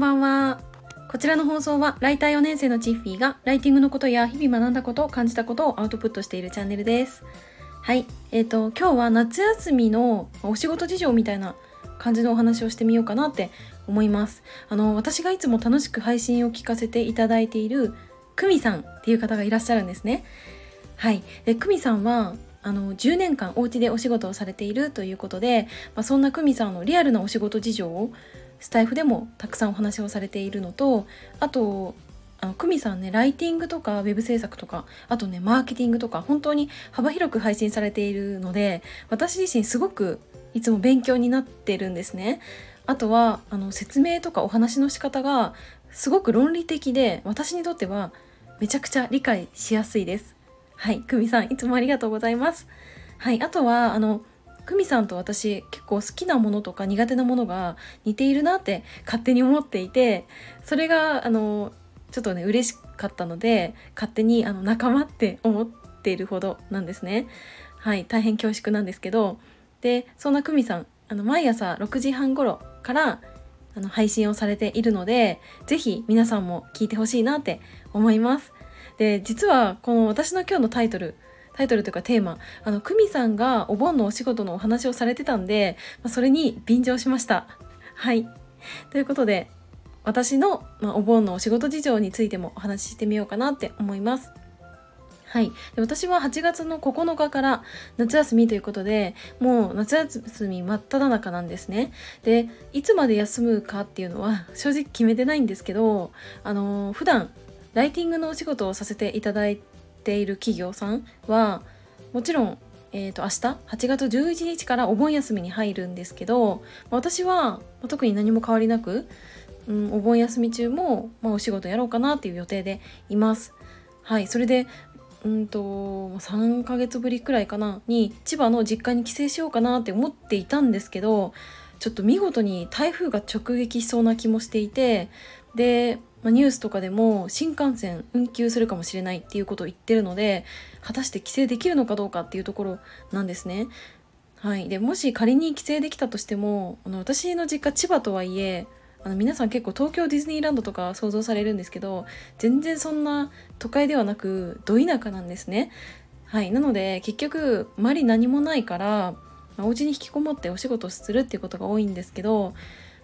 ばんは。こちらの放送はライター4年生のチッフィーがライティングのことや日々学んだことを感じたことをアウトプットしているチャンネルです。はい。えーと今日は夏休みのお仕事事情みたいな感じのお話をしてみようかなって思います。あの私がいつも楽しく配信を聞かせていただいている久美さんっていう方がいらっしゃるんですね。はい。で久美さんはあの10年間お家でお仕事をされているということで、まあ、そんな久美さんのリアルなお仕事事情をスタイフでもたくさんお話をされているのとあとあの久美さんねライティングとかウェブ制作とかあとねマーケティングとか本当に幅広く配信されているので私自身すごくいつも勉強になってるんですね。あとはあの説明とかお話の仕方がすごく論理的で私にとってはめちゃくちゃ理解しやすいです。はい、久美さんいつもありがとうございます。はい、あとはあの久美さんと私結構好きなものとか苦手なものが似ているなって勝手に思っていてそれがあのちょっとね嬉しかったので勝手にあの仲間って思っているほどなんですね。はい大変恐縮なんですけどでそんな久美さんあの毎朝6時半頃からあの配信をされているので是非皆さんも聞いてほしいなって思います。で実はこの私の今日のタイトルタイトルというかテーマ。あの久美さんがお盆のお仕事のお話をされてたんで、まあ、それに便乗しました。はい。ということで私の、まあ、お盆のお仕事事情についてもお話ししてみようかなって思います。はい、で私は8月の9日から夏休みということでもう夏休み真っ只中なんですね。でいつまで休むかっていうのは正直決めてないんですけどあのー、普段ライティングのお仕事をさせていただいている企業さんはもちろん、えー、と明日8月11日からお盆休みに入るんですけど私は特に何も変わりなく、うん、お盆休み中も、まあ、お仕事やろうかなっていう予定でいます。はい、それでうんと3ヶ月ぶりくらいかなに千葉の実家に帰省しようかなって思っていたんですけどちょっと見事に台風が直撃しそうな気もしていてでまあ、ニュースとかでも新幹線運休するかもしれないっていうことを言ってるので果たして帰省できるのかどうかっていうところなんですね。はい、でもし仮に帰省できたとしてもあの私の実家千葉とはいえあの皆さん結構東京ディズニーランドとか想像されるんですけど全然そんな都会ではなくど田舎なんですね。はい、なので結局周り何もないから、お家に引きこもってお仕事するっていうことが多いんですけど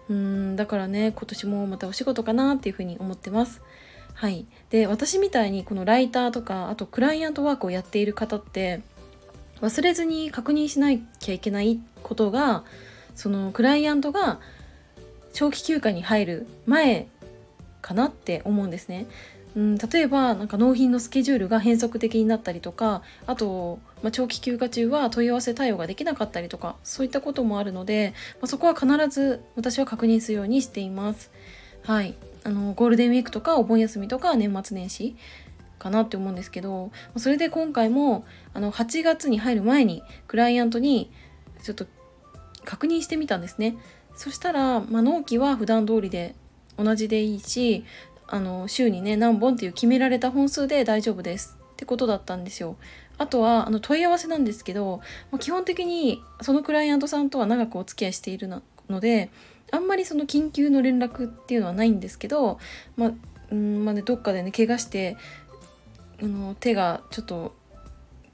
うんだからね今年もまたお仕事かなっていうふうに思ってます。はい、で私みたいにこのライターとかあとクライアントワークをやっている方って忘れずに確認しなきゃいけないことがそのクライアントが長期休暇に入る前かなって思うんですね。うん、例えばなんか納品のスケジュールが変則的になったりとかあと、まあ、長期休暇中は問い合わせ対応ができなかったりとかそういったこともあるので、まあ、そこは必ず私は確認するようにしています。はい、あのゴールデンウィークとかお盆休みとか年末年始かなって思うんですけどそれで今回もあの8月に入る前にクライアントにちょっと確認してみたんですねそしたら、まあ、納期は普段通りで同じでいいしあの週にね何本っていう決められた本数で大丈夫ですってことだったんですよ。あとはあの問い合わせなんですけど、まあ、基本的にそのクライアントさんとは長くお付き合いしているのであんまりその緊急の連絡っていうのはないんですけど、まあんまあね、どっかでね怪我してあの手がちょっと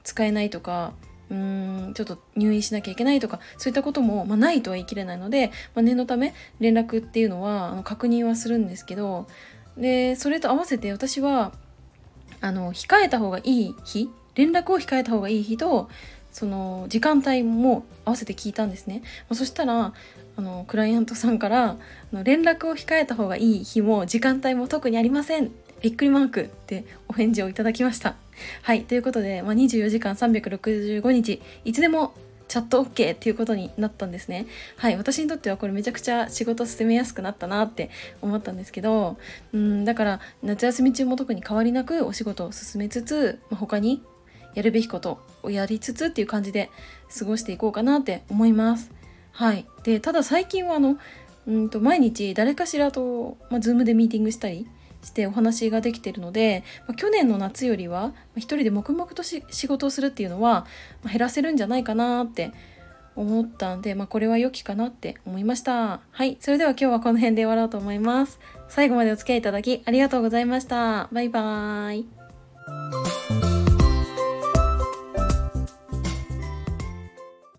使えないとかうんちょっと入院しなきゃいけないとかそういったことも、まあ、ないとは言い切れないので、まあ、念のため連絡っていうのはあの確認はするんですけどでそれと合わせて私はあの控えた方がいい日連絡を控えた方がいい日とその時間帯も合わせて聞いたんですね。まそしたらあのクライアントさんからあの連絡を控えた方がいい日も時間帯も特にありませんびっくりマークってお返事をいただきました。はいということで、まあ、24時間365日いつでもチャット OK っていうことになったんですね。はい、私にとってはこれめちゃくちゃ仕事進めやすくなったなって思ったんですけど、うんだから夏休み中も特に変わりなくお仕事を進めつつ、まあ、他にやるべきことをやりつつっていう感じで過ごしていこうかなって思います。はい、でただ最近はあのうんと毎日誰かしらと、まあ、Zoom でミーティングしたりしてお話ができてるので、まあ、去年の夏よりは一人で黙々と仕事をするっていうのは、まあ、減らせるんじゃないかなって思ったんで、まあ、これは良きかなって思いました。はい、それでは今日はこの辺で終わろうと思います。最後までお付き合いいただきありがとうございました。バイバーイ。